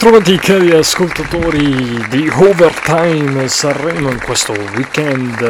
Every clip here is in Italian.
Ritrovati cari ascoltatori di Overtime Sanremo in questo weekend,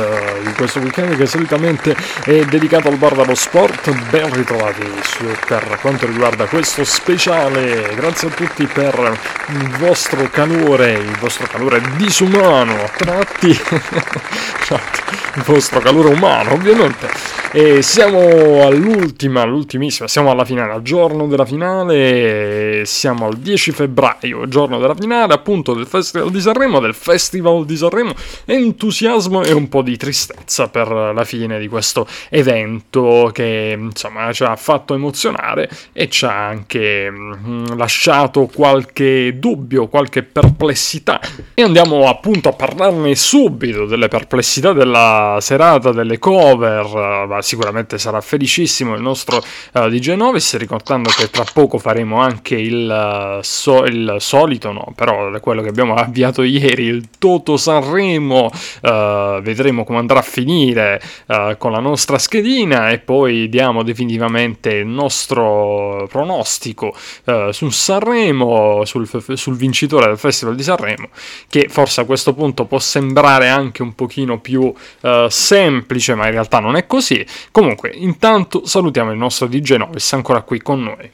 in questo weekend che solitamente è dedicato al bar dello sport. Ben ritrovati su, per quanto riguarda questo speciale. Grazie a tutti per il vostro calore, il vostro calore disumano a tratti, il vostro calore umano ovviamente. E siamo all'ultima, all'ultimissima, siamo alla finale, al giorno della finale, siamo al 10 febbraio, giorno della finale appunto del Festival di Sanremo, del Festival di Sanremo, entusiasmo e un po' di tristezza per la fine di questo evento che insomma ci ha fatto emozionare e ci ha anche mh, lasciato qualche dubbio, qualche perplessità. E andiamo appunto a parlarne subito delle perplessità della serata, delle cover, sicuramente sarà felicissimo il nostro uh, DJ Novis, ricordando che tra poco faremo anche il, uh, so, il, solito, no, però quello che abbiamo avviato ieri, il Toto Sanremo, uh, vedremo come andrà a finire con la nostra schedina e poi diamo definitivamente il nostro pronostico su Sanremo, sul, sul vincitore del Festival di Sanremo, che forse a questo punto può sembrare anche un pochino più semplice, ma in realtà non è così. Comunque, intanto salutiamo il nostro DJ Novis ancora qui con noi.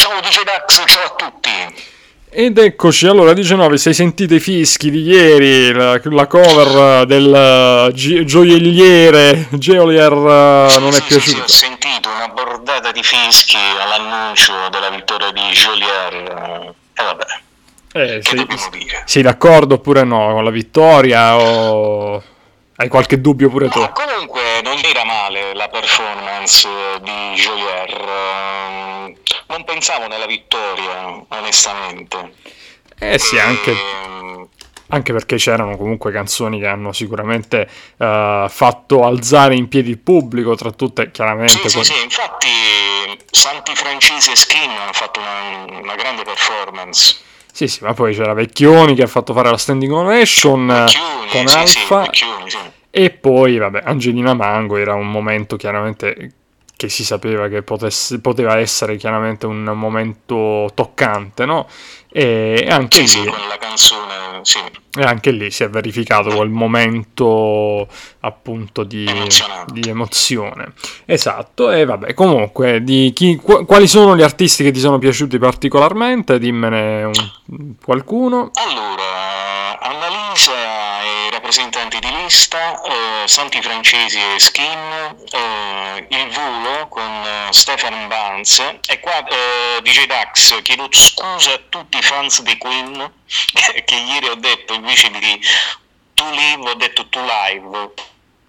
Ciao DJ Dax, ciao a tutti. Ed eccoci, allora 19, sei sentito i fischi di ieri, la, la cover del gi- gioielliere Geolier uh, non sì, è piaciuta? Sì, sì, ho sentito una bordata di fischi all'annuncio della vittoria di Jolier e eh, vabbè, eh, sei, sei d'accordo oppure no con la vittoria o hai qualche dubbio pure tu? No, comunque non era male la performance di Jolier, non pensavo nella vittoria, onestamente. Eh sì, anche, Ehm, anche perché c'erano comunque canzoni che hanno sicuramente eh, fatto alzare in piedi il pubblico, tra tutte chiaramente... Sì, sì, que- sì, infatti Santi Francesi e Skin hanno fatto una, una grande performance. Sì, sì, ma poi c'era Vecchioni che ha fatto fare la standing ovation eh, Vecchioni, con sì, sì, Alfa Vecchioni, sì. e poi, vabbè, Angelina Mango era un momento chiaramente che si sapeva che potesse- poteva essere chiaramente un momento toccante, no? E anche Sì, lì... canzone, sì, E anche lì si è verificato quel momento appunto di, di emozione. Esatto, e vabbè, comunque, di chi- qu- quali sono gli artisti che ti sono piaciuti particolarmente? Dimmene un- qualcuno. Allora, Annalisa rappresentanti di lista, eh, Santi Francesi e Skin, eh, Il Volo con eh, Stefan Banz e qua eh, DJ Dax chiedo scusa a tutti i fans di Queen che, ieri ho detto invece di To Live ho detto To Live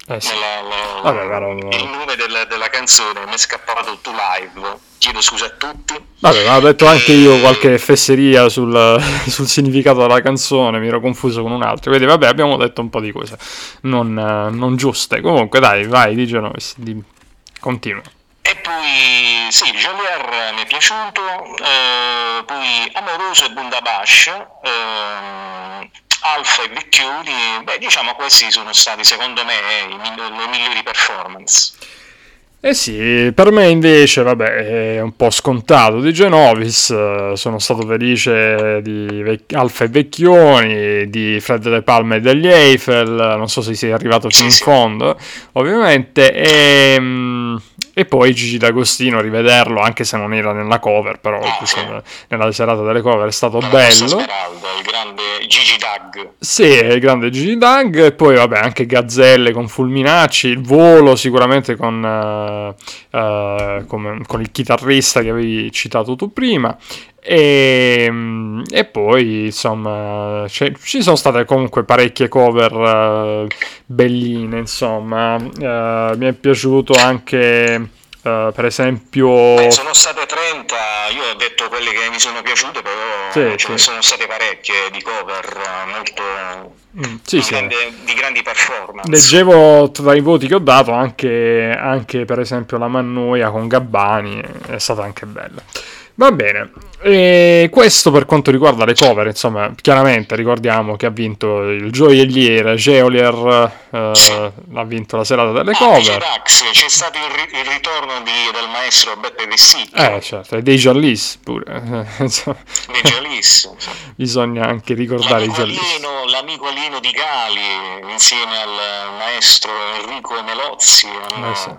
Eh sì. nella, la- Vabbè, no. il nome della, della canzone mi è scappato To Live chiedo scusa a tutti Vabbè, ma ho detto anche io qualche fesseria sul, sul significato della canzone, mi ero confuso con un altro. Quindi, vabbè, abbiamo detto un po' di cose non, eh, non giuste. Comunque, dai, vai, dice Novis, di- continua. E poi sì, Jolier mi è piaciuto, eh, poi Amoroso e Bundabash, ehm, Alfa e Vecchioni, beh diciamo questi sono stati secondo me le migliori performance. Eh sì, per me invece, vabbè, è un po' scontato. Di Genovis, eh, sono stato felice di Vec- Alfa e Vecchioni, di Fred De Palma e degli Eiffel, non so se sei arrivato fino in fondo, ovviamente, e, mm, e poi Gigi D'Agostino, rivederlo, anche se non era nella cover, però sì. nella serata delle cover è stato bello. Smeralda, il grande Gigi Dag. Sì, il grande Gigi Dag, e poi vabbè anche Gazzelle con Fulminacci, il volo sicuramente con, eh, eh, come- con il chitarrista che avevi citato tu prima. E, mm, e poi insomma c'è- ci sono state comunque parecchie cover eh, belline insomma Eh, mi è piaciuto anche eh, per esempio Beh, sono state 30, io ho detto quelle che mi sono piaciute, però Sì, ce ne sì. sono state parecchie di cover molto Mm, sì, di, grande- di grandi performance. Leggevo tra i voti che ho dato anche, anche per esempio la Mannoia con Gabbani, è stata anche bella. Va bene, E questo per quanto riguarda le cover, insomma, chiaramente ricordiamo che ha vinto il gioielliere Geolier, eh, ha vinto la serata delle ah, cover. Dax, c'è stato il, ri- il ritorno di, del maestro Beppe Vessicchio. Eh, certo, e dei Jalis pure. dei Jalis. Bisogna anche ricordare l'amico i Jalis. Alino, l'amico Alino di Gali, insieme al maestro Enrico Melozzi, hanno, eh sì.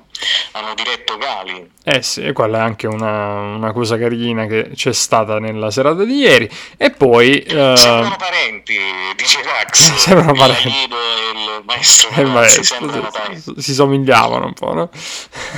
hanno diretto Gali. Eh sì, e quella è anche una, una cosa carina che c'è stata stata nella serata di ieri. E poi. Uh... Sembrano parenti, dice Rax. sembrano parenti. Il maestro, il maestro si, si, somigliavano un po', no?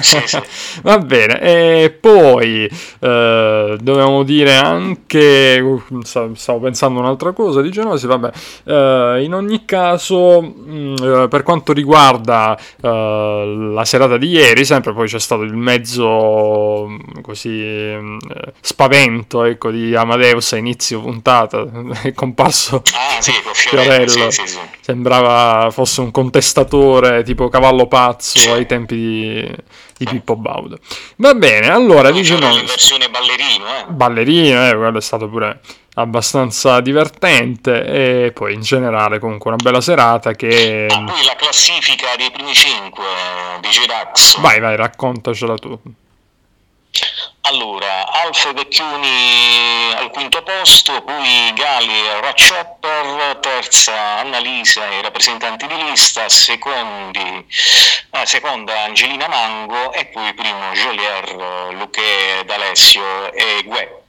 Sì, sì. Va bene, e poi eh, dovevamo dire anche. Uh, stavo pensando un'altra cosa di Genosi, vabbè. Eh, in ogni caso, mh, mm, eh, per quanto riguarda eh, la serata di ieri, sempre poi c'è stato il mezzo mm, così mm, spavento ecco, di Amadeus a inizio puntata, è comparso ah, sì, Fiorello. Fiorello. Sì, Sembrava fosse un contestatore tipo cavallo pazzo ai tempi di, di Pippo Baudo. Va bene, allora dice no. In versione ballerino, eh. Ballerino, eh, quello è stato pure abbastanza divertente e poi in generale comunque una bella serata che... Ah, poi la classifica dei primi cinque di Dax. Vai, vai, raccontacela tu. Allora, Alfa Vecchioni al quinto posto, poi Gali e Ratchopper, terza Annalisa e rappresentanti di lista, secondi, eh, seconda Angelina Mango e poi primo Jolier, Luque D'Alessio e Gue.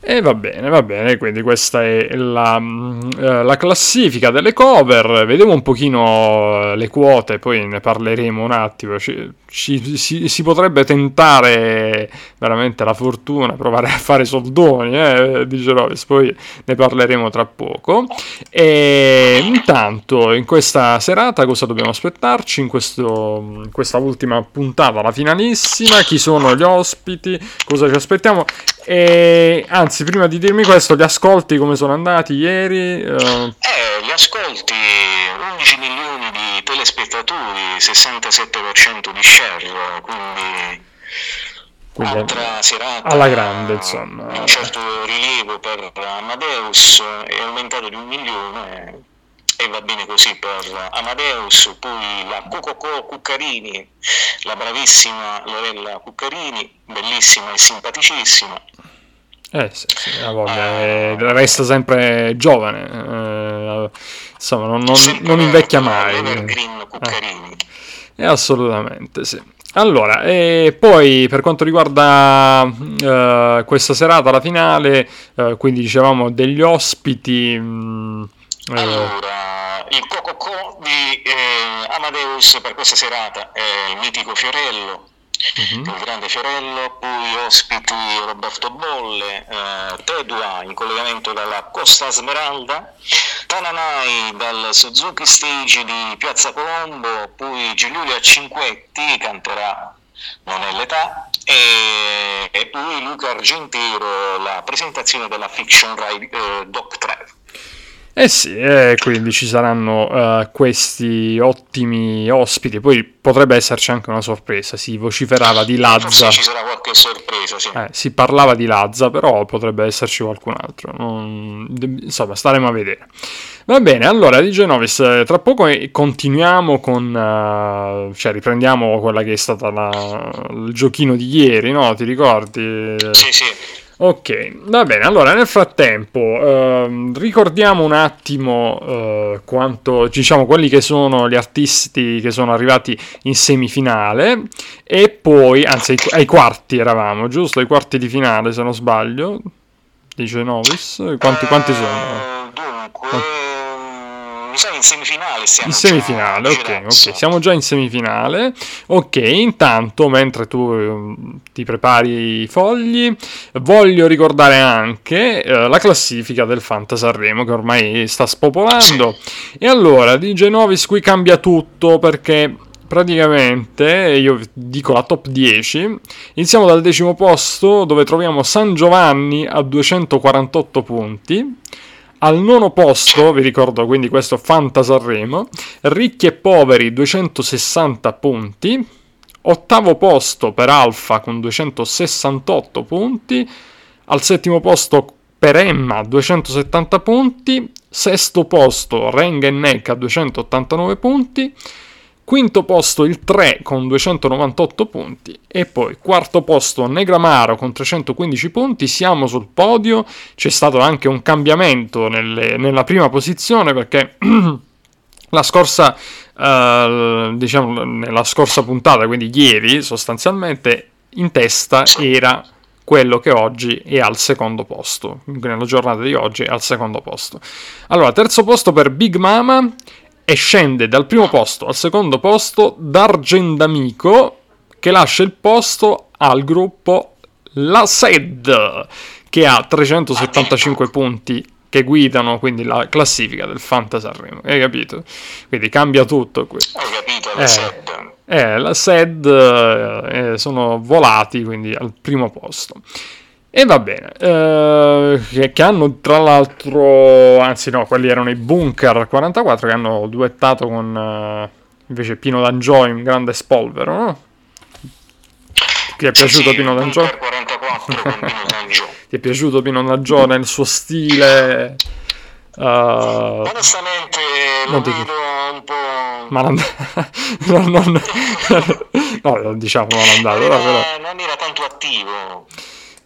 E va bene, va bene, quindi questa è la, eh, la, classifica delle cover, vediamo un pochino le quote, poi ne parleremo un attimo, ci, si, si, potrebbe tentare veramente la fortuna, provare a fare soldoni, eh, dice Rovis, poi ne parleremo tra poco. E intanto in questa serata cosa dobbiamo aspettarci? In, questo, in questa ultima puntata, la finalissima, chi sono gli ospiti, cosa ci aspettiamo? E anzi, prima di dirmi questo, gli ascolti come sono andati ieri? Uh... Eh, gli ascolti 11 milioni di telespettatori, 67% di share, quindi, quindi altra serata alla grande, insomma. Un certo rilievo per Amadeus è aumentato di un milione e va bene così per Amadeus, poi la Cucocò Cuccarini, la bravissima Lorella Cuccarini, bellissima e simpaticissima. Eh sì, sì voglia, eh, resta sempre giovane, eh, insomma non, non, non invecchia mai. Evergreen Cuccarini. Eh, assolutamente sì. Allora, e poi per quanto riguarda uh, questa serata, la finale, uh, quindi dicevamo degli ospiti... Mh, mm, eh. Allora, il Cococò di eh, Amadeus per questa serata è il mitico Fiorello, uh-huh. il grande Fiorello, poi ospiti Roberto Bolle, eh, Tedua in collegamento dalla Costa Smeralda, Tananai dal Suzuki Stage di Piazza Colombo, poi Giulia Cinquetti canterà Non è l'età e, e poi Luca Argentero la presentazione della Fiction Ride eh, Doc 3. Eh sì, eh, quindi ci saranno uh, questi ottimi ospiti, poi potrebbe esserci anche una sorpresa, si vociferava di Lazza. Forse ci sarà qualche sorpresa, sì. Eh, si parlava di Lazza, però potrebbe esserci qualcun altro, non... insomma staremo a vedere. Va bene, allora di Genovis, eh, tra poco continuiamo con, uh, cioè riprendiamo quella che è stata la, il giochino di ieri, no? Ti ricordi? Sì, sì. Ok, va bene. Allora, nel frattempo, ehm, ricordiamo un attimo eh, quanto, diciamo, quelli che sono gli artisti che sono arrivati in semifinale e poi, anzi, ai, ai quarti eravamo, giusto? Ai quarti di finale, se non sbaglio. Dice Novis. Quanti, quanti sono? Siamo in semifinale. Siamo in semifinale, ok, ok, siamo già in semifinale. Ok, intanto mentre tu eh, ti prepari i fogli, voglio ricordare anche eh, la classifica del Fanta Sanremo che ormai sta spopolando. E allora, di Genovis qui cambia tutto perché praticamente io dico la top 10 iniziamo dal decimo posto dove troviamo San Giovanni a 248 punti al nono posto, vi ricordo quindi questo Fanta Sanremo, Ricchi e Poveri 260 punti, ottavo posto per Alfa con 268 punti, Al settimo posto per Emma 270 punti, sesto posto Renga e Neck a 289 punti, quinto posto il 3 con 298 punti e poi quarto posto Negramaro con 315 punti, siamo sul podio, c'è stato anche un cambiamento nelle, nella prima posizione perché la scorsa, uh, diciamo, nella scorsa puntata, quindi ieri sostanzialmente in testa era quello che oggi è al secondo posto, nella giornata di oggi è al secondo posto. Allora, terzo posto per Big Mama e scende dal primo posto al secondo posto D'Argendamico che lascia il posto al gruppo La Sed che ha 375 punti che guidano quindi la classifica del Fanta Sanremo, hai capito? Quindi cambia tutto qui. Hai capito, la eh, SED. Eh, la SED eh, sono volati quindi al primo posto. E va bene, eh, che, che, hanno tra l'altro, anzi no, quelli erano i Bunker 44 che hanno duettato con eh, invece Pino D'Angio in grande spolvero, no? Ti è piaciuto sì, Pino D'Angio? 44 con Pino D'Angio. Ti è piaciuto Pino D'Angio nel suo stile? Uh, Onestamente lo vedo un po'... Malanda... no, non... no, diciamo malandato, non, però... non era tanto attivo.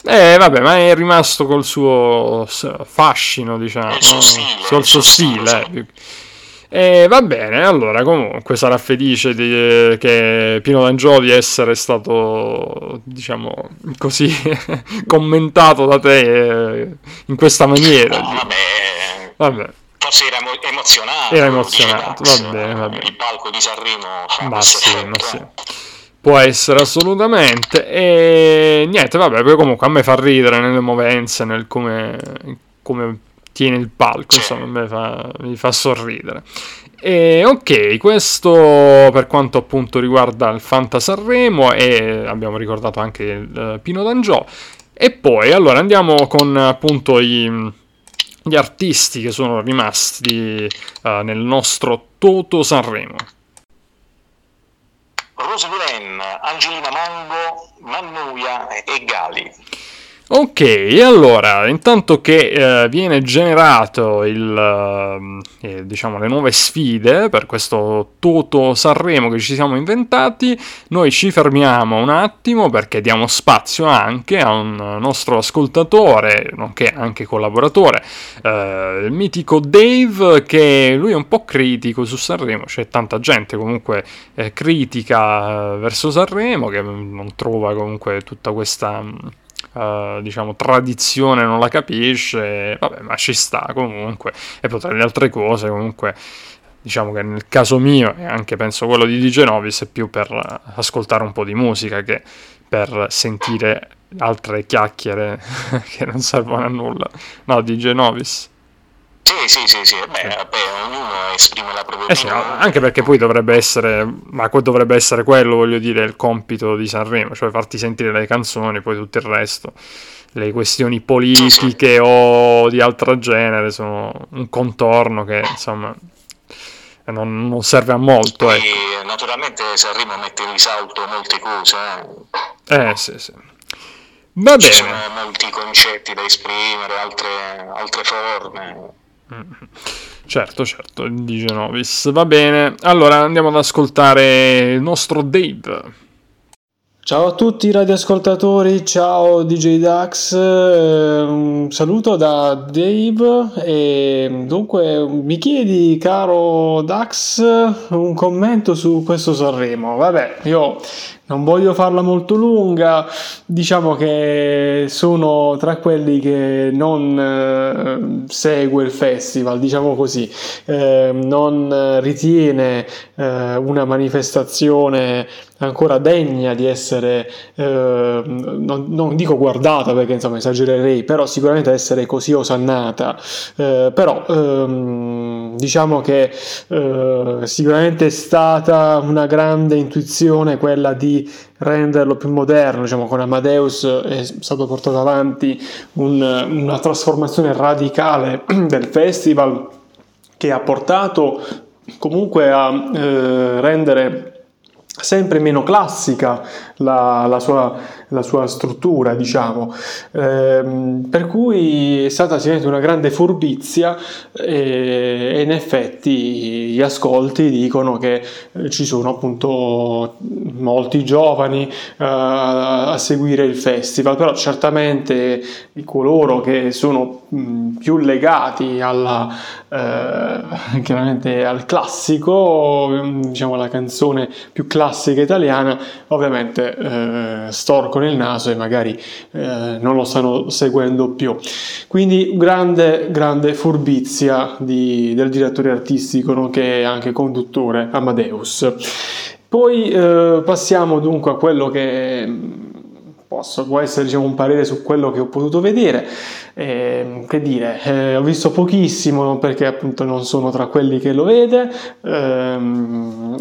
Eh, vabbè, ma è rimasto col suo fascino, diciamo. Il suo stile. Col suo stile. Eh. E va bene, allora comunque sarà felice di, che Pino D'Angio di essere stato, diciamo, così commentato da te eh, in questa maniera. No, vabbè. Vabbè. Forse era emozionato. Era emozionato, va bene, va bene. Il palco di Sanremo ma sì, ma sì. Può essere assolutamente. E niente, vabbè, poi comunque a me fa ridere nelle movenze, nel come, come tiene il palco, insomma, me fa, mi fa sorridere. E ok, questo per quanto appunto riguarda il Fanta Sanremo e abbiamo ricordato anche il uh, Pino D'Angio. E poi allora andiamo con appunto i, gli artisti che sono rimasti uh, nel nostro Toto Sanremo. Rose Guren, Angelina Mango, Mannuia e Gali. Ok, allora, intanto che eh, viene generato il, eh, eh, diciamo, le nuove sfide per questo Toto Sanremo che ci siamo inventati, noi ci fermiamo un attimo perché diamo spazio anche a un nostro ascoltatore, nonché anche collaboratore, eh, il mitico Dave, che lui è un po' critico su Sanremo, c'è tanta gente comunque eh, critica eh, verso Sanremo che non trova comunque tutta questa uh, diciamo, tradizione non la capisce, vabbè, ma ci sta comunque, e poi le altre cose comunque diciamo che nel caso mio e anche penso quello di DJ Novis è più per ascoltare un po' di musica che per sentire altre chiacchiere che non servono a nulla. No, DJ Novis. Sì, sì, sì, sì. Beh, vabbè, ognuno esprime la propria eh sì, anche perché poi dovrebbe essere, ma dovrebbe essere quello, voglio dire, il compito di Sanremo, cioè farti sentire le canzoni, poi tutto il resto, le questioni politiche sì, sì. o di altro genere sono un contorno che, insomma, non, non serve a molto. Poi, ecco. naturalmente Sanremo mette in risalto molte cose. Eh, eh sì, sì. Va Ci bene. sono molti concetti da esprimere, altre, altre forme. Certo, certo, di Genovis. Va bene, allora andiamo ad ascoltare il nostro Dave. Ciao a tutti i radioascoltatori, ciao DJ Dax, eh, un saluto da Dave e dunque mi chiedi caro Dax un commento su questo Sanremo. Vabbè, io non voglio farla molto lunga, diciamo che sono tra quelli che non eh, segue il festival, diciamo così, eh, non ritiene eh, una manifestazione ancora degna di essere, eh, non, non, dico guardata perché insomma esagererei, però sicuramente essere così osannata, eh, però ehm, diciamo che eh, sicuramente è stata una grande intuizione quella di renderlo più moderno, diciamo con Amadeus è stato portato avanti un, una trasformazione radicale del festival che ha portato comunque a eh, rendere sempre meno classica la, la sua la sua struttura, diciamo. Ehm, per cui è stata sicuramente una grande furbizia e, e in effetti gli ascolti dicono che ci sono appunto molti giovani uh, a seguire il festival, però certamente coloro che sono più legati alla, chiaramente al classico, diciamo la canzone più classica italiana, ovviamente uh, storcono il naso e magari non lo stanno seguendo più. Quindi grande, grande furbizia di, del direttore artistico, nonché anche conduttore Amadeus. Poi eh, passiamo dunque a quello che posso, può essere diciamo, un parere su quello che ho potuto vedere. Eh, che dire, eh, ho visto pochissimo perché appunto non sono tra quelli che lo vede, ehm,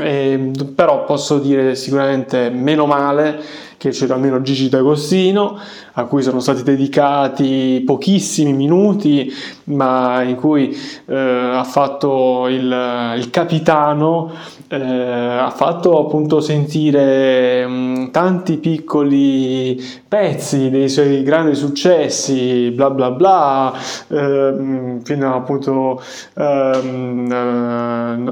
però posso dire sicuramente meno male che c'era almeno Gigi D'Agostino, a cui sono stati dedicati pochissimi minuti, ma in cui eh, ha fatto il, il capitano, eh, ha fatto appunto sentire mh, mm, tanti piccoli pezzi dei suoi grandi successi, bla bla bla, eh, fino appunto um,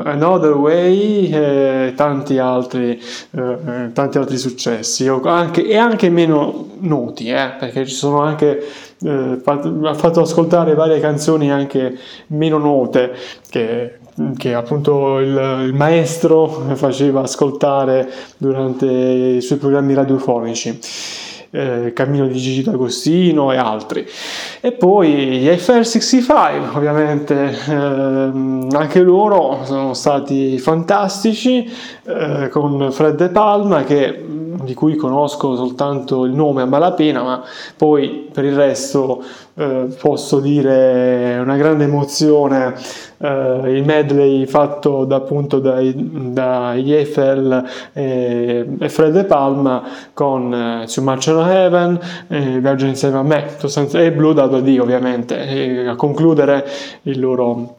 Another Way e tanti altri, uh, tanti altri successi anche, e anche meno noti, eh, perché ci sono anche eh, ha fatto ascoltare varie canzoni anche meno note che, che appunto il, il, maestro faceva ascoltare durante i suoi programmi radiofonici. Eh, Cammino di Gigi D'Agostino e altri. E poi gli Eiffel 65, ovviamente ehm, anche loro sono stati fantastici, eh, con Fred De Palma che di cui conosco soltanto il nome a malapena, ma poi per il resto eh, posso dire una grande emozione eh, il medley fatto da, appunto dagli Eiffel e, e Fred De Palma con eh, Too Much Heaven, eh, Viaggio insieme a me e Blue da Dio ovviamente, e a concludere il loro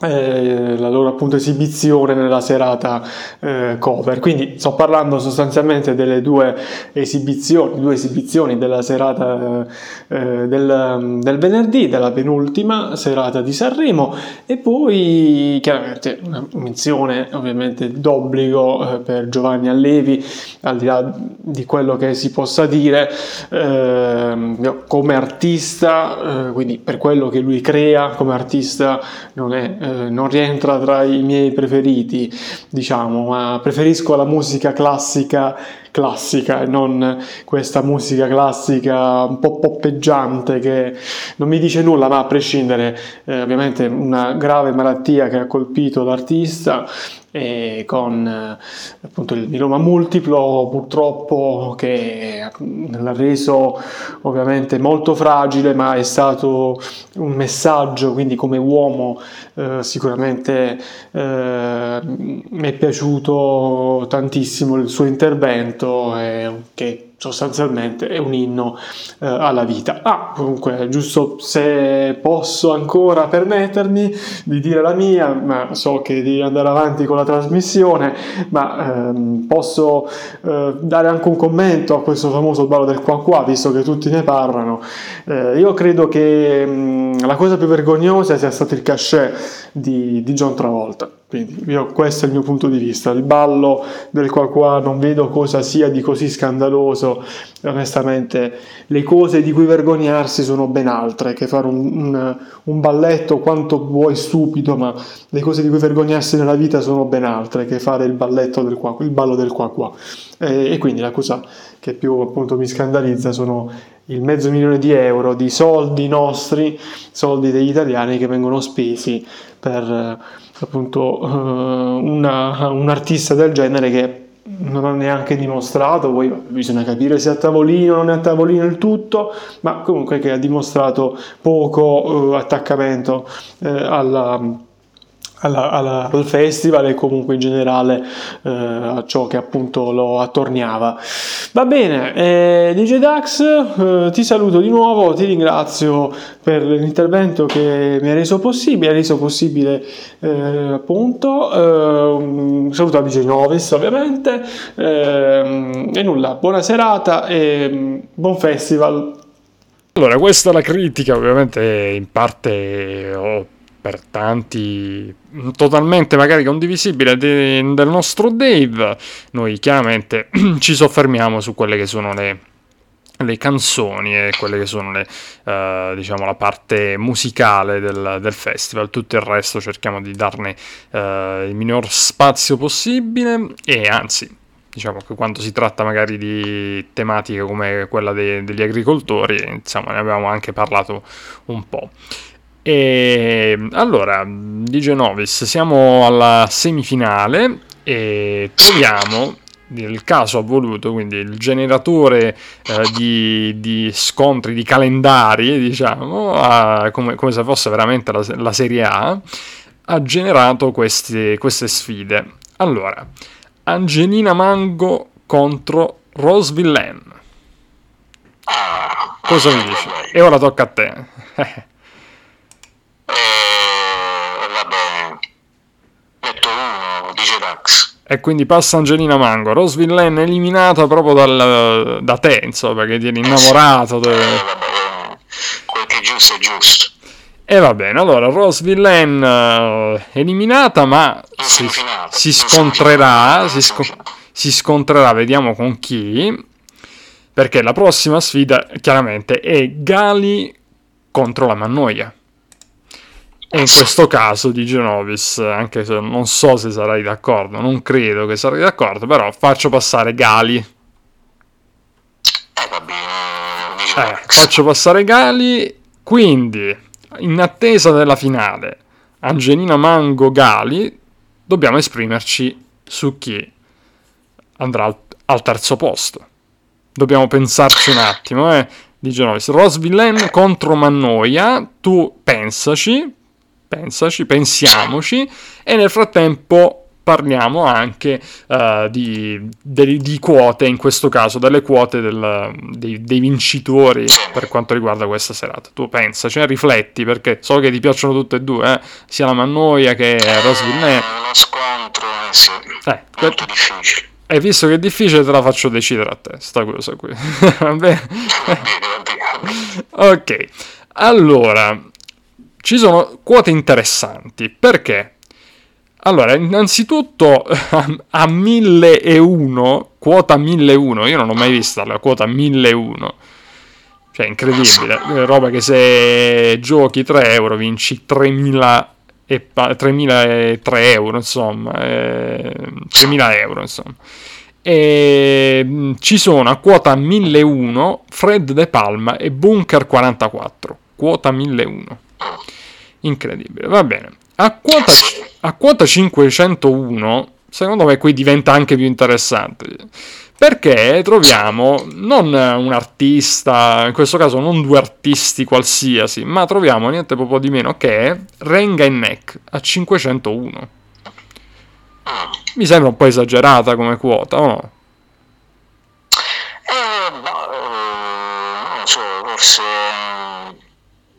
eh, la loro appunto esibizione nella serata eh, cover. Quindi sto parlando sostanzialmente delle due esibizioni, due esibizioni della serata eh, del, del, venerdì, della penultima serata di Sanremo e poi chiaramente una menzione ovviamente d'obbligo eh, per Giovanni Allevi, al di là di quello che si possa dire ehm, come artista, eh, quindi per quello che lui crea come artista non è eh, non rientra tra i miei preferiti, diciamo, ma preferisco la musica classica classica e non questa musica classica un po' poppeggiante che non mi dice nulla, ma a prescindere eh, ovviamente una grave malattia che ha colpito l'artista e con eh, appunto il mieloma multiplo purtroppo che l'ha reso ovviamente molto fragile ma è stato un messaggio quindi come uomo eh, sicuramente eh, mi è piaciuto tantissimo il suo intervento eh, che sostanzialmente è un inno eh, alla vita. Ah, comunque, giusto se posso ancora permettermi di dire la mia, ma so che devi andare avanti con la trasmissione, ma ehm, posso eh, dare anche un commento a questo famoso ballo del qua qua, visto che tutti ne parlano. Eh, io credo che mh, mm, la cosa più vergognosa sia stato il cachet di, di John Travolta. Quindi io, questo è il mio punto di vista. Il ballo del qua qua non vedo cosa sia di così scandaloso. Onestamente, le cose di cui vergognarsi sono ben altre che fare un, un, un balletto quanto vuoi stupido, ma le cose di cui vergognarsi nella vita sono ben altre che fare il balletto del qua, il ballo del qua qua. E, e quindi la cosa che più appunto mi scandalizza sono il mezzo milione di euro di soldi nostri, soldi degli italiani che vengono spesi per appunto uh, una, un artista del genere che non ha neanche dimostrato, poi bisogna capire se a tavolino o non è a tavolino il tutto, ma comunque che ha dimostrato poco uh, attaccamento alla, alla, alla, al festival e comunque in generale eh, a ciò che appunto lo attorniava. Va bene, eh, DJ Dax, eh, ti saluto di nuovo, ti ringrazio per l'intervento che mi ha reso possibile, ha reso possibile eh, appunto, eh, saluto a DJ Novis ovviamente eh, e nulla, buona serata e buon festival. Allora, questa è la critica, ovviamente in parte ho per tanti totalmente magari condivisibile de, del nostro Dave, noi chiaramente ci soffermiamo su quelle che sono le, le canzoni e quelle che sono le, uh, diciamo, la parte musicale del, del, festival, tutto il resto cerchiamo di darne uh, il minor spazio possibile e anzi diciamo che quando si tratta magari di tematiche come quella de, degli agricoltori insomma ne abbiamo anche parlato un po'. E allora, di Genovis, siamo alla semifinale e troviamo il caso ha voluto, quindi il generatore eh, di, di, scontri, di calendari, diciamo, a, come, come, se fosse veramente la, la Serie A, ha generato queste, queste, sfide. Allora, Angelina Mango contro Rose Villain. Cosa mi dici? E ora tocca a te. E quindi passa Angelina Mango. Rose Villain eliminata proprio dal, da te, insomma, perché ti eri innamorato. De... Eh, vabbè, quel che è giusto è giusto. E va bene, allora Rose Villain uh, eliminata, ma si, si, scontrerà, si, sco- si scontrerà, vediamo con chi, perché la prossima sfida chiaramente è Gali contro la Mannoia. E in questo caso di Genovis, anche se non so se sarai d'accordo, non credo che sarai d'accordo, però faccio passare Gali. Eh, va bene, eh, faccio passare Gali, quindi in attesa della finale Angelina Mango Gali, dobbiamo esprimerci su chi andrà al, al terzo posto. Dobbiamo pensarci un attimo, eh. Di Genovis, Rose Villain contro Mannoia, tu pensaci, pensaci, pensiamoci e nel frattempo parliamo anche uh, di, di, di, quote, in questo caso delle quote del, dei, dei, vincitori per quanto riguarda questa serata. Tu pensaci, cioè, rifletti perché so che ti piacciono tutte e due, eh? sia la Mannoia che eh, Rosville. Uno scontro, eh, sì. Eh, molto que- difficile. E visto che è difficile, te la faccio decidere a te, sta cosa qui. Va bene? ok, allora, ci sono quote interessanti. Perché? Allora innanzitutto a 1001 quota 1001 io non ho mai visto la quota 1001 cioè incredibile roba che se giochi 3 euro vinci 3000 e pa- 3003 euro insomma eh, 3000 euro insomma. E ci sono a quota 1001 Fred De Palma e Bunker 44 quota 1001 Incredibile, va bene. A quota, a quota 501, secondo me qui diventa anche più interessante. Perché troviamo non un artista, in questo caso non due artisti qualsiasi, ma troviamo niente proprio di meno che Renga e Neck a 501. Mi sembra un po' esagerata come quota, o no? Eh, no, eh, non so, forse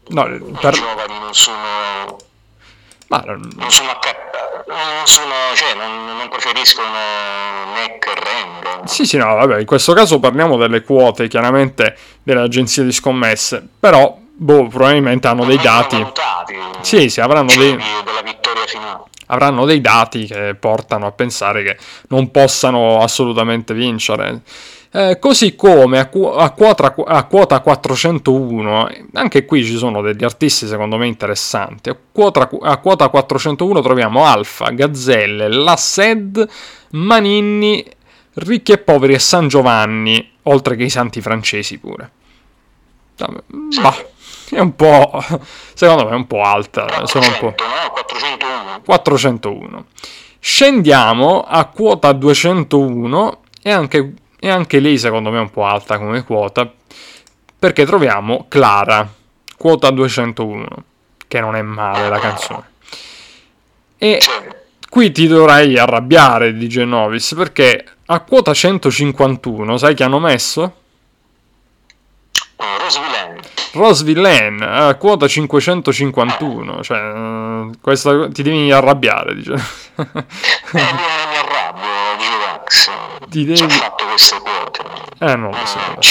No, per... I giovani non sono... Ma... Non sono, non sono cioè, non, non preferiscono e Rand. Sì, sì, no, vabbè, in questo caso parliamo delle quote, chiaramente, delle agenzie di scommesse, però, boh, probabilmente hanno dei dati... Valutati, sì, sì, avranno dei... Della vittoria finale. Avranno dei dati che portano a pensare che non possano assolutamente vincere. Eh, così come a, qu- a, quota, a, quota, 401, anche qui ci sono degli artisti secondo me interessanti. A quota, a quota 401 troviamo Alfa, Gazzelle, La Sed, Maninni, Ricchi e Poveri e San Giovanni, oltre che i santi francesi pure. Bah, è un po', secondo me è un po' alta. 400, sono un po'... no? 401. 401. Scendiamo a quota 201 e anche e anche lei secondo me è un po' alta come quota, perché troviamo Clara, quota 201, che non è male la canzone. E qui ti dovrai arrabbiare di Genovis perché a quota 151, sai chi hanno messo? Rose Villain. Rose Villain a quota 551, cioè eh, questa ti devi arrabbiare, dice. Eh. Ti Ci ha devi- fatto queste quote. Eh, non lo so. Mannaggia.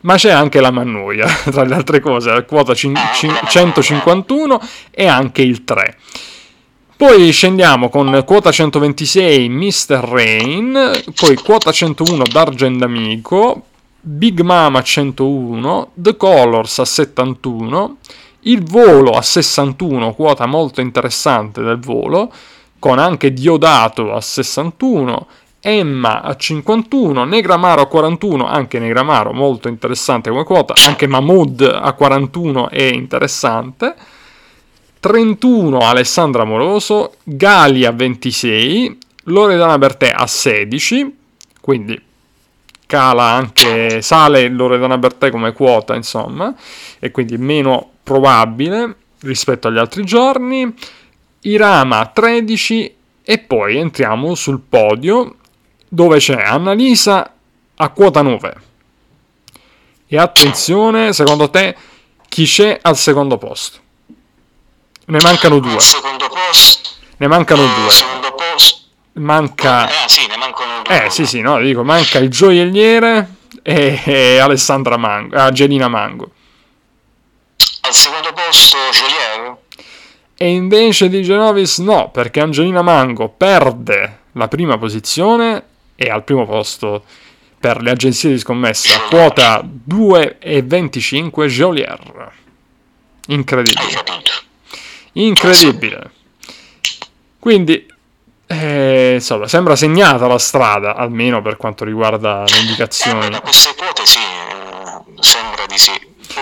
Ma c'è anche la Mannoia, tra le altre cose, a quota cin- Ah, cin- la Mannoia. 151 e anche il 3. Poi scendiamo con quota 126 Mr. Rain, poi quota 101 D'Argent Amico, Big Mama 101, The Colors a 71, il volo a 61, quota molto interessante del volo, con anche Diodato a 61, Emma a 51, Negramaro a 41, anche Negramaro molto interessante come quota, anche Mahmood a 41 è interessante, 31 Alessandra Amoroso, Gali a 26, Loredana Bertè a 16, quindi cala anche, sale Loredana Bertè come quota insomma, e quindi meno probabile rispetto agli altri giorni, Irama a 13 e poi entriamo sul podio dove c'è Annalisa a quota 9. E attenzione, secondo te, chi c'è al secondo posto? Ne mancano due. Ne mancano eh, due. Manca. Ah, sì, ne mancano due. Eh, sì, sì, no, dico, manca il gioielliere e, e Alessandra Mango, Angelina Mango. Al secondo posto, Joliet. E invece di Genovis no, perché Angelina Mango perde la prima posizione e al primo posto per le agenzie di scommessa quota 2,25 Jolier. Incredibile. Incredibile. Quindi, eh, insomma, sembra segnata la strada, almeno per quanto riguarda le Eh, indicazioni. da queste quote sì, eh, sembra di sì.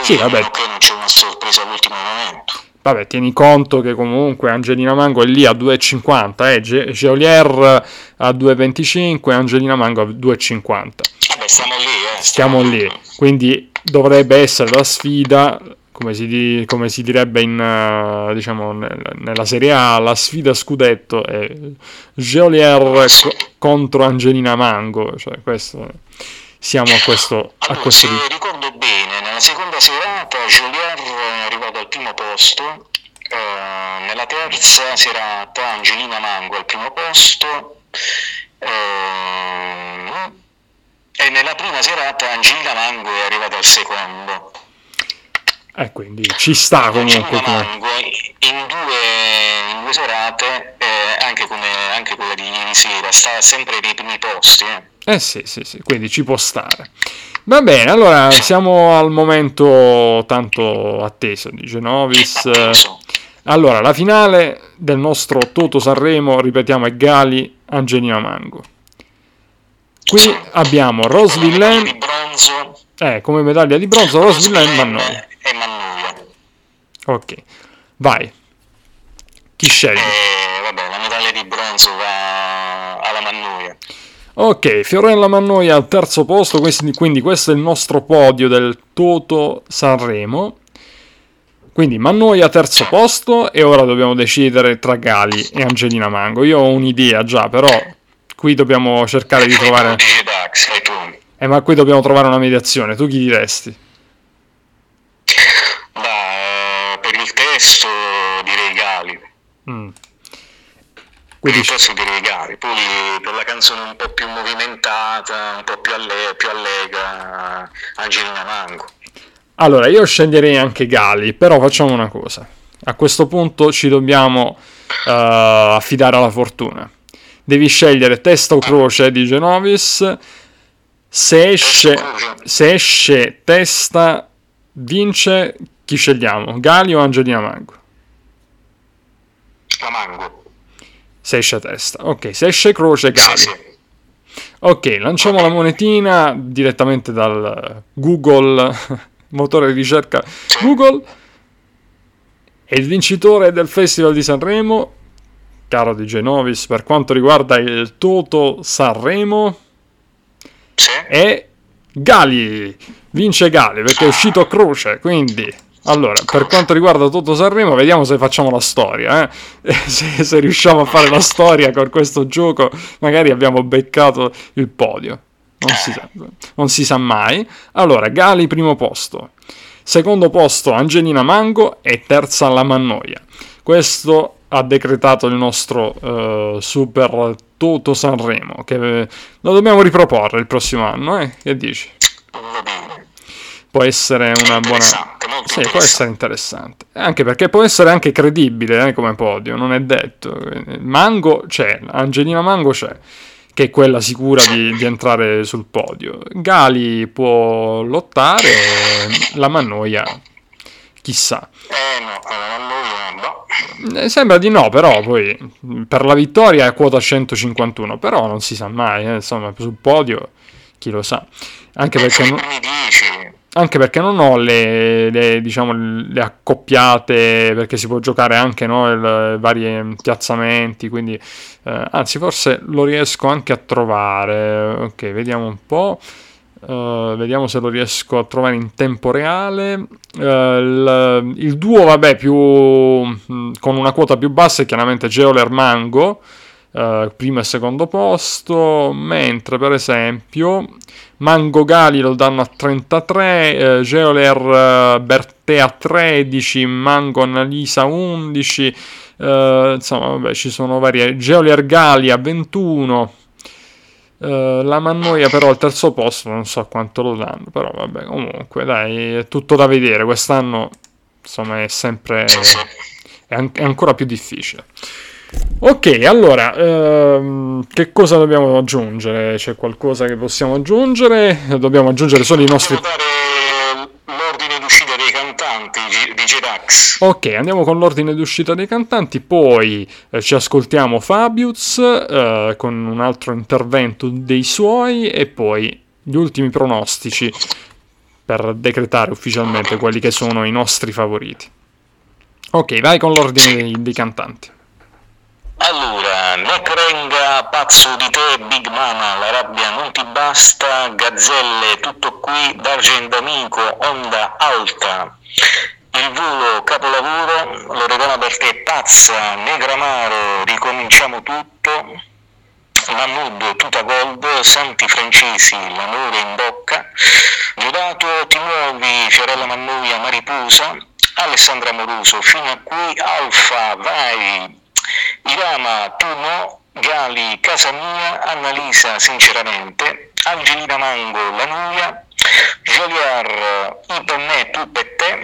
Sì, vabbè. Che non c'è una sorpresa all'ultimo momento. Vabbè, tieni conto che comunque Angelina Mango è lì a 2,50, eh, Ge- Geolier a 2,25 e Angelina Mango a 2,50. Vabbè, stiamo lì, eh. Stiamo lì, quindi dovrebbe essere la sfida, come si, di- come si direbbe in, eh, diciamo, nel- nella Serie A, la sfida scudetto è Geolier co- contro Angelina Mango, cioè questo, siamo a questo, a Allora, questo se ricordo bene, serata Joliet è arrivato al primo posto, eh, nella terza serata Angelina Mango al primo posto, ehm, e nella prima serata Angelina Mango è arrivata al secondo. E Eh, quindi ci sta comunque Angelina. Mango in due, in due serate, eh, anche, come, anche quella di ieri sera, sta sempre nei primi posti. eh. Eh sì, sì, sì, quindi ci può stare. Va bene, allora siamo al momento tanto atteso di Genovis. Atteso. Allora, la finale del nostro Toto Sanremo, ripetiamo, è Gali Angelina Mango. Qui abbiamo Rose Villain, eh, come medaglia di bronzo, Rose Villain e Mannoia. Ok, vai. Chi scegli? E vabbè, la medaglia di bronzo va. Ok, Fiorella Mannoia al terzo posto, quindi questo è il nostro podio del Toto Sanremo. Quindi Mannoia terzo posto e ora dobbiamo decidere tra Gali e Angelina Mango. Io ho un'idea già, però qui dobbiamo cercare di trovare... Eh, ma qui dobbiamo trovare una mediazione. Tu chi diresti? Ma eh, per il testo direi Gali. Mm. Per Quindi il testo direi Gali. Poi per la canzone un po' più movimentata, un po' più, alle- più allegra, Angelina Mango. Allora, io sceglierei anche Gali, però facciamo una cosa. A questo punto ci dobbiamo eh, affidare alla fortuna. Devi scegliere testa o croce di Genovis. Se esce, se esce testa, vince. Chi scegliamo? Gali o Angelina Mango? La Mango. Se esce testa. Ok, se esce croce, sì. Ok, lanciamo la monetina direttamente dal Google, motore di ricerca Google. E il vincitore del Festival di Sanremo, caro di Genovis, per quanto riguarda il Toto Sanremo, è Gali. Vince Gali perché è uscito croce, quindi Allora, per quanto riguarda Toto Sanremo, vediamo se facciamo la storia. Eh? Se, se, riusciamo a fare la storia con questo gioco, magari abbiamo beccato il podio. Non si sa, non si sa mai. Allora, Gali primo posto. Secondo posto Angelina Mango e terza la Mannoia. Questo ha decretato il nostro uh, Super Toto Sanremo, che lo dobbiamo riproporre il prossimo anno, eh? Che dici? Può essere una buona... Sì, può essere interessante. Anche perché può essere anche credibile eh, come podio, non è detto. Mango c'è, Angelina Mango c'è che è quella sicura di, di, entrare sul podio. Gali può lottare, la Mannoia, chissà. Eh no, la Mannoia no. Eh, sembra di no, però poi per la vittoria è quota 151, però non si sa mai, eh, insomma, sul podio chi lo sa. Anche perché... Non anche perché non ho le, le, diciamo, le accoppiate, perché si può giocare anche no, i vari piazzamenti, quindi eh, anzi forse lo riesco anche a trovare. Ok, vediamo un po'. Uh, vediamo se lo riesco a trovare in tempo reale. Uh, il, il, duo, vabbè, più, con una quota più bassa è chiaramente Geoler Mango, uh, primo e secondo posto, mentre per esempio Mango Gali lo danno a 33, eh, Geoler eh, Bertea 13, Mango Annalisa 11, eh, insomma vabbè ci sono varie, Geoler Gali a 21, eh, la Mannoia però al terzo posto non so quanto lo danno, però vabbè comunque dai è tutto da vedere, quest'anno insomma è sempre, è, an- è ancora più difficile. Ok, allora, ehm, che cosa dobbiamo aggiungere? C'è qualcosa che possiamo aggiungere? Dobbiamo aggiungere solo i nostri... l'ordine d'uscita dei cantanti di Gedax. Ok, andiamo con l'ordine d'uscita dei cantanti, poi eh, ci ascoltiamo Fabius eh, con un altro intervento dei suoi e poi gli ultimi pronostici per decretare ufficialmente quelli che sono i nostri favoriti. Ok, vai con l'ordine dei, dei cantanti. Allora, Necrenga, pazzo di te, Big Mama, la rabbia non ti basta, Gazzelle, tutto qui, D'Argent Amico, Onda Alta, il volo, capolavoro, Loredana per te, pazza, Negramaro, ricominciamo tutto, Mahmood, tuta gold, Santi Francesi, l'amore in bocca, Giodato, ti muovi, Fiorella Mannoia, Mariposa, Alessandra Moruso, fino a qui, Alfa, vai, Irama, tu no, Gali, casa mia, Annalisa, sinceramente, Angelina Mango, la mia, Joliar, i per me, tu per te,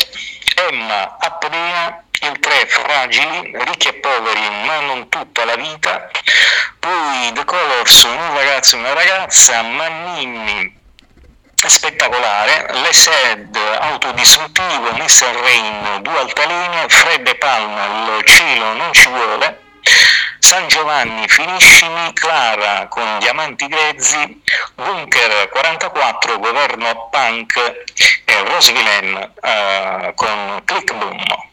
Emma, Apnea, il 3, fragili, ricchi e poveri, ma non tutta la vita, poi The Colors, un ragazzo e una ragazza, Mannini, spettacolare, l'Esed autodistruttivo, Mr. Rain, due altalene, Fred e Palma, il cielo non ci vuole, San Giovanni, finiscimi, Clara con Diamanti Grezzi, Bunker 44, Governo Punk e Rosvillain uh, con Click Boom.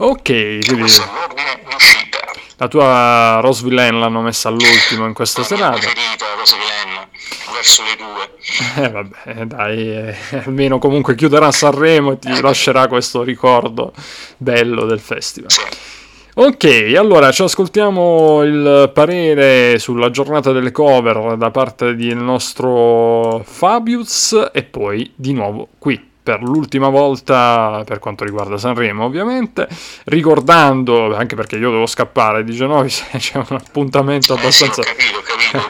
Ok, quindi la tua Rose Villain l'hanno messa all'ultimo in questa serata. verso le due. Eh vabbè, dai, eh, almeno comunque chiuderà Sanremo e ti eh. lascerà questo ricordo bello del festival. Ok, allora ci ascoltiamo il parere sulla giornata delle cover da parte del nostro Fabius e poi di nuovo qui per l'ultima volta per quanto riguarda Sanremo ovviamente, ricordando, anche perché io devo scappare di Genovis, c'è un appuntamento abbastanza... capito, capito,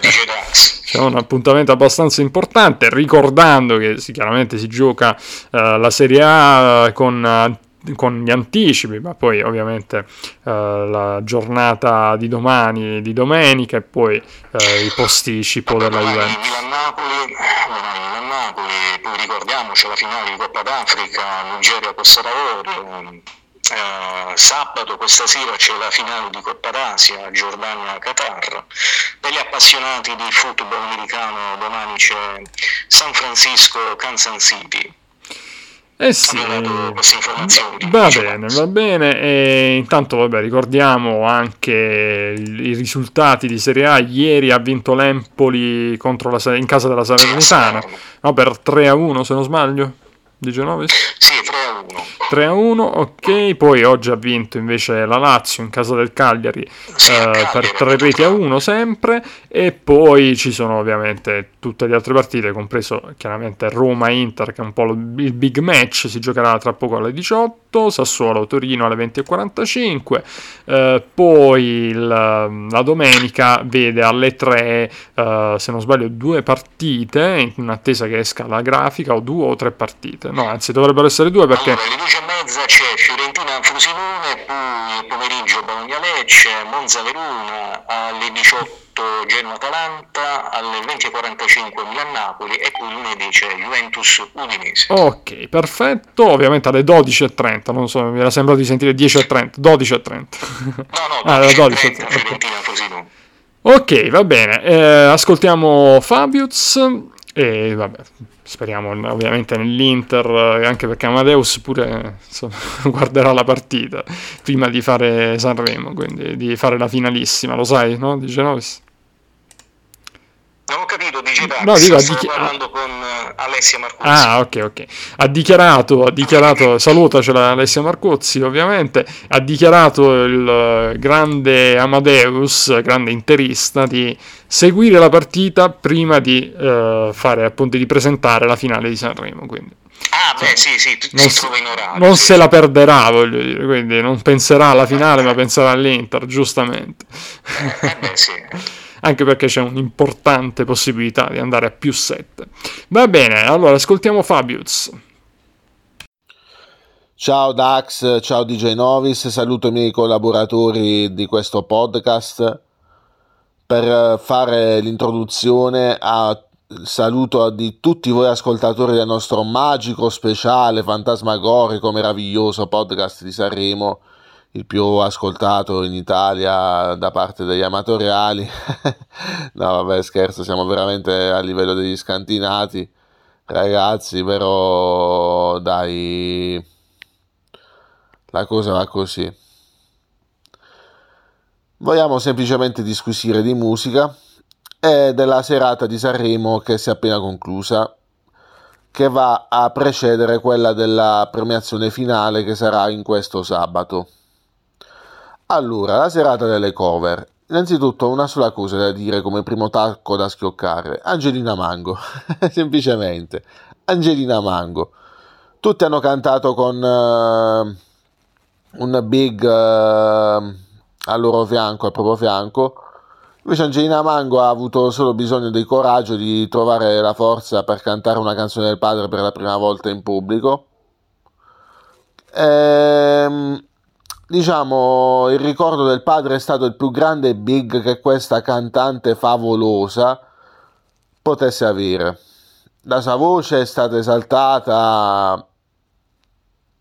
c'è un appuntamento abbastanza importante, ricordando che sì, chiaramente si gioca uh, la Serie A con con gli anticipi, ma poi ovviamente eh, la giornata di domani, di domenica e poi eh, il posticipo della Juventus. Milan-Napoli, Milan-Napoli, poi ricordiamoci la finale di Coppa d'Africa, Nigeria-Costa d'Avorio, eh, sabato questa sera c'è la finale di Coppa d'Asia, Giordania-Qatar. Per gli appassionati di football americano domani c'è San Francisco-Kansas City. Eh sì, va bene, va bene. E intanto, vabbè, ricordiamo anche i risultati di Serie A. Ieri ha vinto l'Empoli la, in casa della Salernitana no, per 3 a 1, se non sbaglio, di Genove. Sì, 3 a 1. 3 a 1, ok. Poi oggi ha vinto invece la Lazio in casa del Cagliari, eh, per ha 3 vinto reti a Cagliari. 1 sempre. E poi ci sono ovviamente tutte le altre partite, compreso chiaramente Roma-Inter, che è un po' il big match, si giocherà tra poco alle 18, Sassuolo-Torino alle 20.45. Eh, poi il- la domenica vede alle 3, eh, se non sbaglio, due partite, in attesa che esca la grafica, o due o tre partite. No, anzi, dovrebbero essere due perché... Allora, alle 10 e mezza c'è Fiorentina-Frosinone, poi pomeriggio Bologna-Lecce, Monza-Verona, alle 18 Genoa-Atalanta, alle 20.45 Milan-Napoli e poi lunedì c'è Juventus-Udinese. Ok, perfetto. Ovviamente alle 12.30, non so, mi era sembrato di sentire 10.30, 12.30. No, no, Ah, alle 12, 12.30 ok. Va bene. Eh, ascoltiamo Fabius e vabbè, speriamo ovviamente nell'Inter, eh, anche perché Amadeus pure insomma, guarderà la partita prima di fare Sanremo, quindi di fare la finalissima, lo sai, no? Di Genovis. Non ho capito, dice Dax, No, dico, dichi- parlando con eh, Alessia Marcuzzi. Ah, ok, ok. Ha dichiarato, ha dichiarato, salutacela Alessia Marcozzi ovviamente, ha dichiarato il eh, grande Amadeus, grande interista, di seguire la partita prima di eh, fare appunto di presentare la finale di Sanremo, quindi Ah, beh, sì, sì, tu- non, si se- trova in orario. non sì. se la perderà, voglio dire, quindi non penserà alla finale, ma penserà all'Inter, giustamente. Eh, beh, sì. Anche perché c'è un'importante possibilità di andare a più 7. Va bene, allora ascoltiamo Fabius. Ciao Dax, ciao DJ Novis, saluto i miei collaboratori di questo podcast per fare l'introduzione a saluto di tutti voi ascoltatori del nostro magico, speciale, fantasmagorico, meraviglioso podcast di Sanremo, il più ascoltato in Italia da parte degli amatoriali. no, vabbè, scherzo, siamo veramente a livello degli scantinati. Ragazzi, però dai, la cosa va così. Vogliamo semplicemente disquisire di musica e della serata di Sanremo che si è appena conclusa, che va a precedere quella della premiazione finale che sarà in questo sabato. Allora, la serata delle cover. Innanzitutto una sola cosa da dire come primo tacco da schioccare. Angelina Mango, semplicemente. Angelina Mango. Tutti hanno cantato con eh, un big eh, al loro fianco, al proprio fianco. Invece Angelina Mango ha avuto solo bisogno del coraggio di trovare la forza per cantare una canzone del padre per la prima volta in pubblico. Ehm, diciamo, il ricordo del padre è stato il più grande big che questa cantante favolosa potesse avere. La sua voce è stata esaltata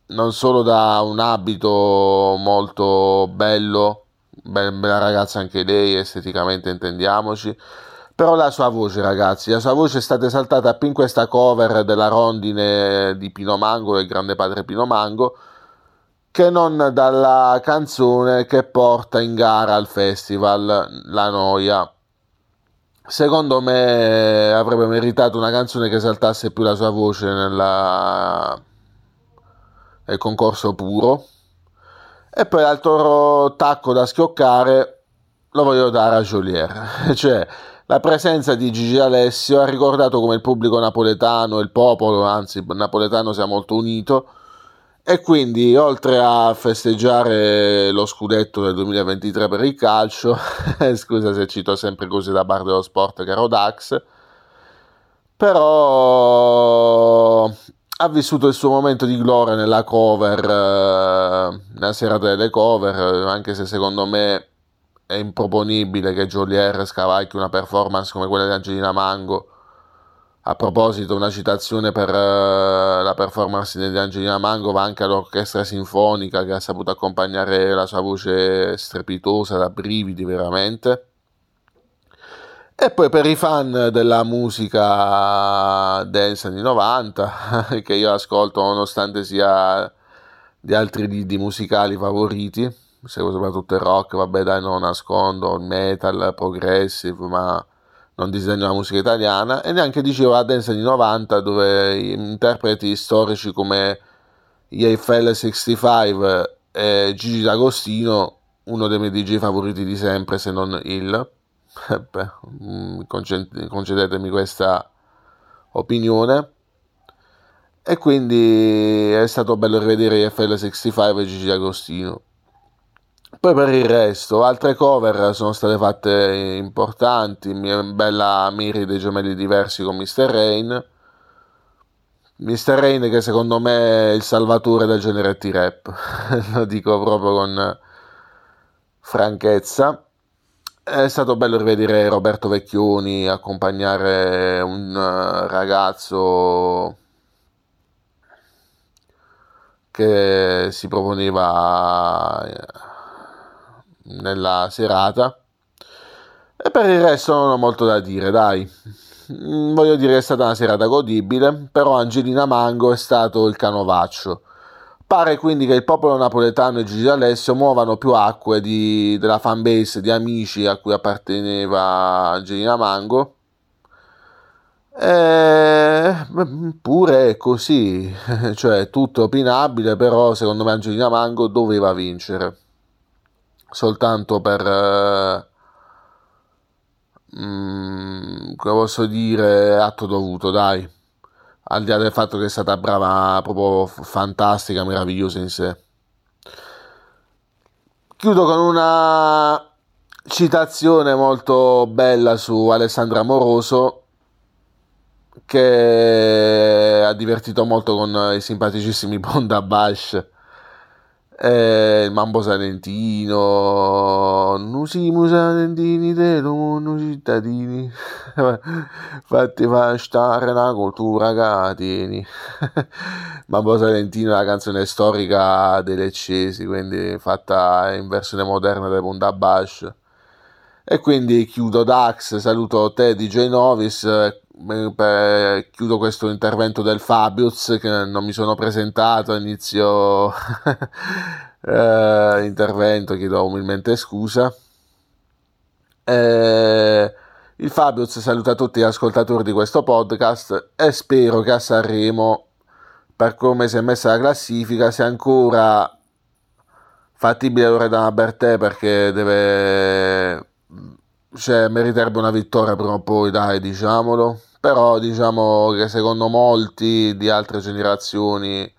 non solo da un abito molto bello, be- bella ragazza anche lei, esteticamente intendiamoci, però la sua voce, ragazzi, la sua voce è stata esaltata più in questa cover della rondine di Pino Mango, del grande padre Pino Mango, che non dalla canzone che porta in gara al festival La Noia. Secondo me avrebbe meritato una canzone che esaltasse più la sua voce nella... nel concorso puro. E poi l'altro tacco da schioccare lo voglio dare a Jolier, cioè la presenza di Gigi Alessio ha ricordato come il pubblico napoletano, il popolo, anzi napoletano sia molto unito e quindi oltre a festeggiare lo scudetto del 2023 per il calcio, scusa se cito sempre cose da bar dello sport caro Dax, però ha vissuto il suo momento di gloria nella cover, eh, nella serata delle cover, anche se secondo me è improponibile che Jolier scavalchi una performance come quella di Angelina Mango. A proposito, una citazione per eh, la performance di Angelina Mango va anche all'orchestra sinfonica che ha saputo accompagnare la sua voce strepitosa da brividi veramente. E poi per i fan della musica dance anni 90, che io ascolto nonostante sia di altri lidi musicali favoriti, seguo soprattutto il rock, vabbè dai non nascondo, il metal, progressive, ma non disegno la musica italiana, e neanche dicevo la dance anni 90 dove interpreti storici come Eiffel 65 e Gigi D'Agostino, uno dei miei DJ favoriti di sempre, se non il. Mm, concedetemi questa opinione. E quindi è stato bello rivedere FL 65 e Gigi Agostino. Poi per il resto, altre cover sono state fatte importanti, bella Miri dei gemelli diversi con Mr. Rain. Mr. Rain che secondo me è il salvatore del genere T-Rap, lo dico proprio con franchezza. È stato bello rivedere Roberto Vecchioni accompagnare un ragazzo che si proponeva nella serata. E per il resto non ho molto da dire, dai. Mm, voglio dire che è stata una serata godibile, però Angelina Mango è stato il canovaccio. Pare quindi che il popolo napoletano e Gigi Alessio muovano più acque di, della fanbase di amici a cui apparteneva Angelina Mango. E, pure è così, cioè tutto opinabile, però secondo me Angelina Mango doveva vincere soltanto per eh, mm, come posso dire atto dovuto dai. Al di là del fatto che è stata brava proprio fantastica meravigliosa in sé. Chiudo con una citazione molto bella su Alessandra Moroso che ha divertito molto con i simpaticissimi Bonda Bash eh, il Mambo Salentino, Nusimu Salentini mondo cittadini, fatti fa stare la cultura cateni. Mambo Salentino è la canzone storica dei Leccesi, quindi fatta in versione moderna del Bunda Bash. E quindi chiudo Dax, saluto te DJ Novis, per, chiudo questo intervento del Fabius che non mi sono presentato inizio eh, intervento, chiedo umilmente scusa. Eh, il Fabius saluta tutti gli ascoltatori di questo podcast e spero che a Sanremo, per come si è messa la classifica, sia ancora fattibile Loredana Bertè perché deve cioè meriterebbe una vittoria prima o poi dai diciamolo però diciamo che secondo molti di altre generazioni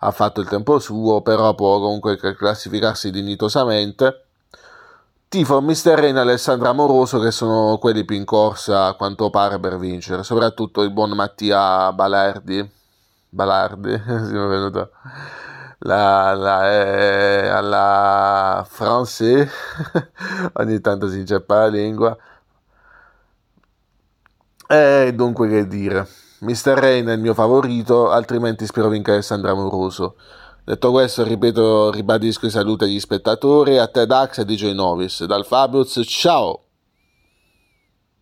ha fatto il tempo suo, però può comunque classificarsi dignitosamente. Tifo Mr. Rain e Alessandra Amoroso che sono quelli più in corsa a quanto pare per vincere, soprattutto il buon Mattia Balardi. Balardi, si è venuto la, la, eh, alla francese, ogni tanto si inceppa la lingua. E dunque che dire, Mr. Rain è il mio favorito, altrimenti spero vinca Alessandra Amoroso. Detto questo, ripeto, ribadisco i saluti agli spettatori, a te Dax e DJ Novis. Dal Fabius, ciao!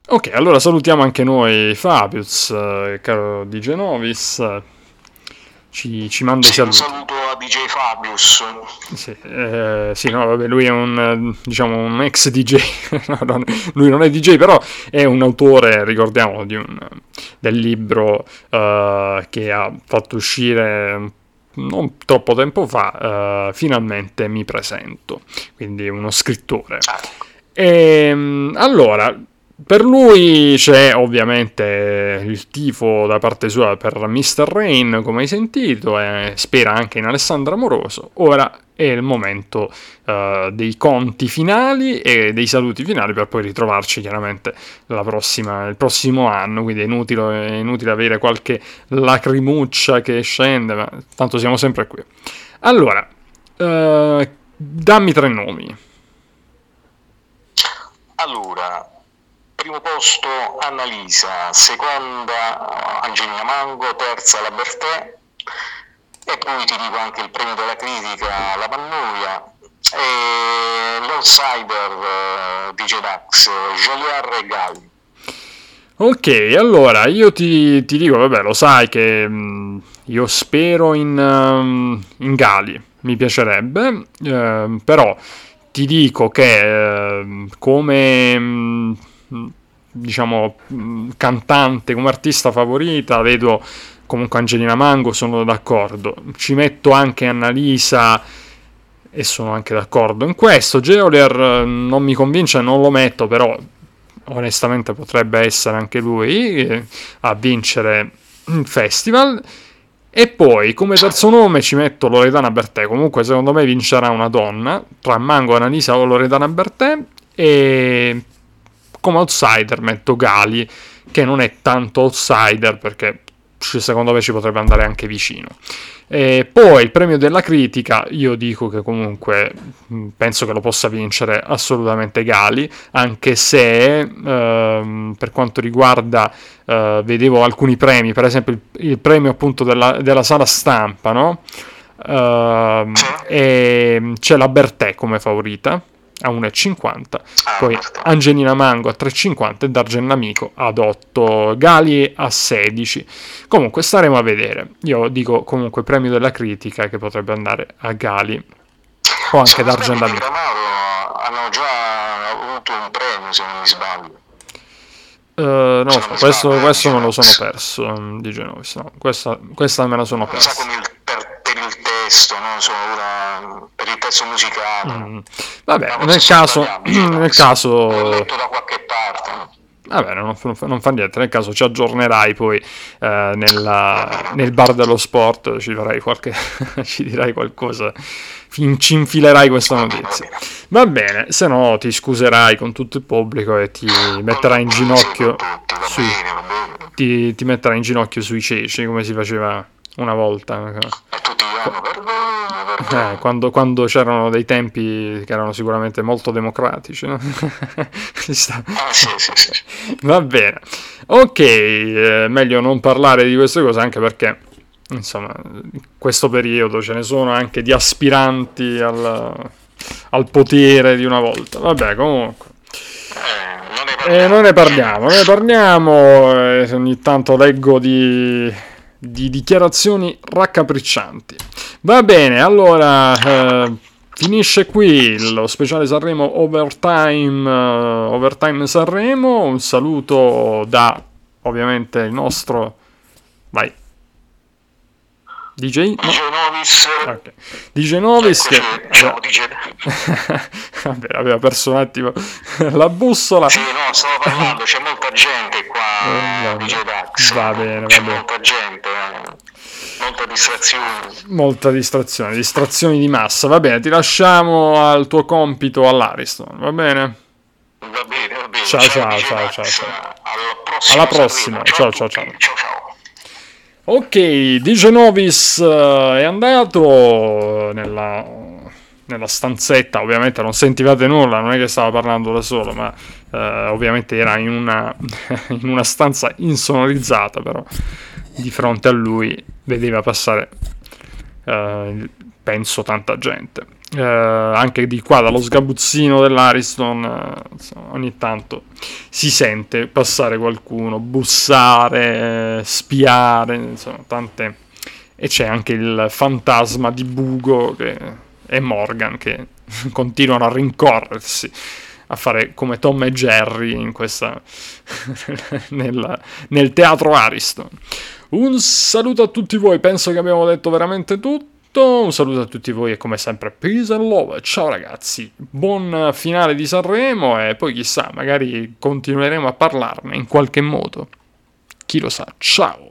Ok, allora salutiamo anche noi Fabius, eh, caro DJ Novis ci, ci manda sì, i saluti. Un saluto a DJ Fabius. Sì, eh, sì, no, vabbè, lui è un, diciamo, un ex DJ, no, lui non è DJ, però è un autore, ricordiamo, un, del libro uh, che ha fatto uscire non troppo tempo fa, uh, finalmente mi presento, quindi uno scrittore. Ah. E, ehm, allora, per lui c'è ovviamente il tifo da parte sua per Mr. Rain, come hai sentito, e spera anche in Alessandra Amoroso. Ora è il momento uh, dei conti finali e dei saluti finali per poi ritrovarci chiaramente prossima, il prossimo anno, quindi è inutile, è inutile avere qualche lacrimuccia che scende, ma tanto siamo sempre qui. Allora, uh, dammi tre nomi. Allora, primo posto Annalisa, seconda Angelina Mango, terza La Bertè e poi ti dico anche il premio della critica La Pannoia e l'outsider uh, DJ Dax, Joliar e Galli. Ok, allora io ti, ti, dico, vabbè, lo sai che mh, mm, io spero in, um, in Gali, mi piacerebbe, eh, però ti dico che eh, come... Mh, diciamo cantante come artista favorita vedo comunque Angelina Mango sono d'accordo. Ci metto anche Annalisa e sono anche d'accordo in questo. Geolier eh, non mi convince, non lo metto, però onestamente potrebbe essere anche lui eh, a vincere il festival. E poi come terzo nome ci metto Loredana Bertè. Comunque, secondo me vincerà una donna tra Mango, Annalisa o Loredana Bertè. E come outsider metto Gali, che non è tanto outsider perché secondo me ci potrebbe andare anche vicino. E poi il premio della critica, io dico che comunque penso che lo possa vincere assolutamente Gali, anche se ehm, per quanto riguarda, eh, vedevo alcuni premi, per esempio il, il premio appunto della, della, sala stampa, no? Uh, e c'è la Bertè come favorita a 1,50, ah, poi Angelina Mango a 3,50 e Dargen Amico ad 8, Gali a 16. Comunque staremo a vedere. Io dico comunque premio della critica che potrebbe andare a Gali o anche Dargen Amico. hanno già avuto un premio se non mi sbaglio. Uh, non lo so, questo, questo me lo sono perso um, di Genovis. No, questa, questa me la sono persa. Per, per, il testo, non so, una, per il testo musicale. Mm. Vabbè, nel caso, nel caso... L'ho letto da qualche parte. Vabbè, non, non, fa niente, nel caso ci aggiornerai poi eh, nella, nel bar dello sport, ci, qualche, ci dirai qualcosa, ci infilerai questa notizia. Va bene, se no ti scuserai con tutto il pubblico e ti metterai in ginocchio sui, ti, ti metterai in ginocchio sui ceci come si faceva una volta. E tutti vanno per eh, quando, quando, c'erano dei tempi che erano sicuramente molto democratici. No? Ah. Va bene. Ok, eh, meglio non parlare di queste cose anche perché, insomma, in questo periodo ce ne sono anche di aspiranti al, al potere di una volta. Vabbè, comunque. Eh, non ne parliamo, non ne parliamo, eh, ogni tanto leggo di di dichiarazioni raccapriccianti. Va bene, allora eh, finisce qui lo speciale Sanremo Overtime, uh, Overtime Sanremo. Un saluto da ovviamente il nostro. Vai. DJ? DJ Novis. Okay. DJ Novis che ciao, DJ. Vabbè, aveva perso un attimo la bussola. Sì, no, stavo parlando, c'è molta gente qua, eh, DJ Dax. Va bene, va bene. molta gente, eh. molta distrazione. Molta distrazione, distrazioni di massa. Va bene, ti lasciamo al tuo compito all'Ariston, va bene? Va bene, va bene. Ciao, ciao, ciao, ciao, ciao. Alla prossima. Ciao, ciao, ciao. ciao, ciao. Ok, DJ Novis uh, è andato nella, nella, stanzetta, ovviamente non sentivate nulla, non è che stava parlando da solo, ma uh, ovviamente era in una, in una, stanza insonorizzata, però di fronte a lui vedeva passare, uh, penso, tanta gente eh, anche di qua dallo sgabuzzino dell'Ariston eh, ogni tanto si sente passare qualcuno, bussare, eh, spiare, insomma tante... E c'è anche il fantasma di Bugo che, e Morgan che continuano a rincorrersi a fare come Tom e Jerry questa nel, nel teatro Ariston. Un saluto a tutti voi, penso che abbiamo detto veramente tutto un saluto a tutti voi e come sempre peace and love. Ciao ragazzi, buon finale di Sanremo e poi chissà, magari continueremo a parlarne in qualche modo. Chi lo sa. Ciao.